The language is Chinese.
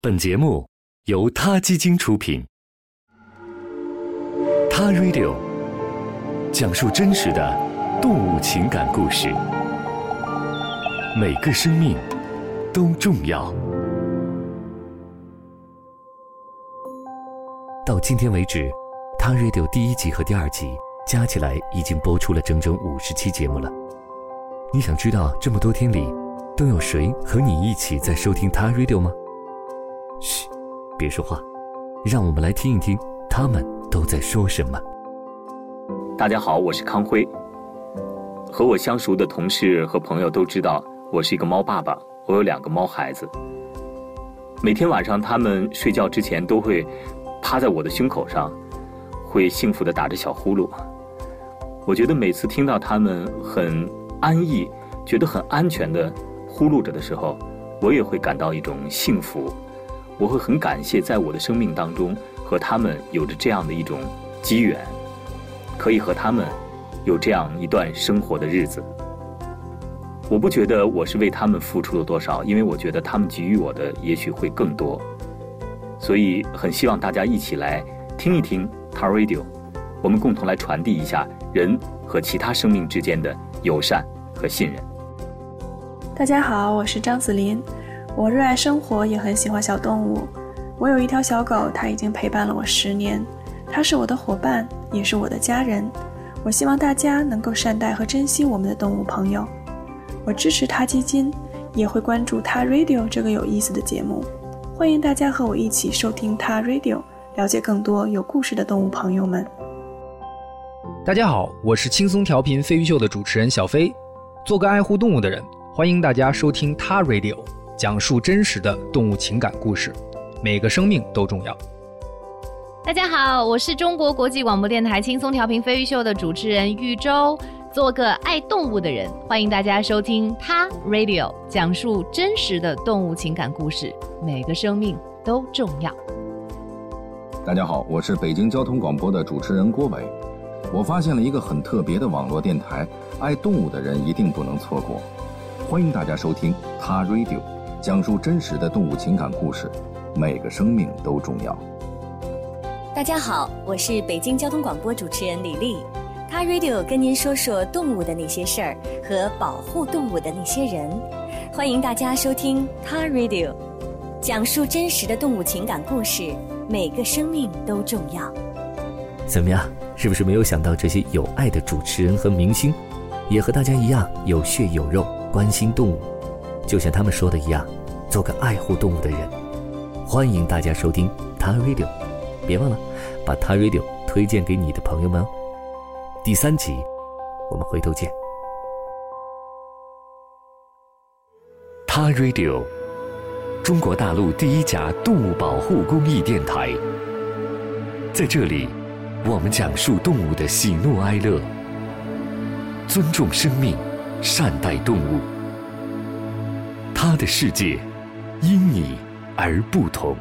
本节目由他基金出品，《他 Radio》讲述真实的动物情感故事，每个生命都重要。到今天为止，《他 Radio》第一集和第二集加起来已经播出了整整五十期节目了。你想知道这么多天里都有谁和你一起在收听《他 Radio》吗？别说话，让我们来听一听他们都在说什么。大家好，我是康辉。和我相熟的同事和朋友都知道，我是一个猫爸爸，我有两个猫孩子。每天晚上，他们睡觉之前都会趴在我的胸口上，会幸福的打着小呼噜。我觉得每次听到他们很安逸、觉得很安全的呼噜着的时候，我也会感到一种幸福。我会很感谢，在我的生命当中和他们有着这样的一种机缘，可以和他们有这样一段生活的日子。我不觉得我是为他们付出了多少，因为我觉得他们给予我的也许会更多。所以很希望大家一起来听一听 t a Radio，我们共同来传递一下人和其他生命之间的友善和信任。大家好，我是张子林。我热爱生活，也很喜欢小动物。我有一条小狗，它已经陪伴了我十年。它是我的伙伴，也是我的家人。我希望大家能够善待和珍惜我们的动物朋友。我支持它基金，也会关注它 Radio 这个有意思的节目。欢迎大家和我一起收听它 Radio，了解更多有故事的动物朋友们。大家好，我是轻松调频飞鱼秀的主持人小飞。做个爱护动物的人，欢迎大家收听它 Radio。讲述真实的动物情感故事，每个生命都重要。大家好，我是中国国际广播电台轻松调频飞鱼秀的主持人玉州。做个爱动物的人，欢迎大家收听他 Radio，讲述真实的动物情感故事，每个生命都重要。大家好，我是北京交通广播的主持人郭伟。我发现了一个很特别的网络电台，爱动物的人一定不能错过。欢迎大家收听他 Radio。讲述真实的动物情感故事，每个生命都重要。大家好，我是北京交通广播主持人李丽，他 Radio 跟您说说动物的那些事儿和保护动物的那些人。欢迎大家收听他 Radio，讲述真实的动物情感故事，每个生命都重要。怎么样？是不是没有想到这些有爱的主持人和明星，也和大家一样有血有肉，关心动物？就像他们说的一样，做个爱护动物的人。欢迎大家收听 Ta Radio，别忘了把 Ta Radio 推荐给你的朋友们哦。第三集，我们回头见。Ta Radio，中国大陆第一家动物保护公益电台。在这里，我们讲述动物的喜怒哀乐，尊重生命，善待动物。他的世界因你而不同。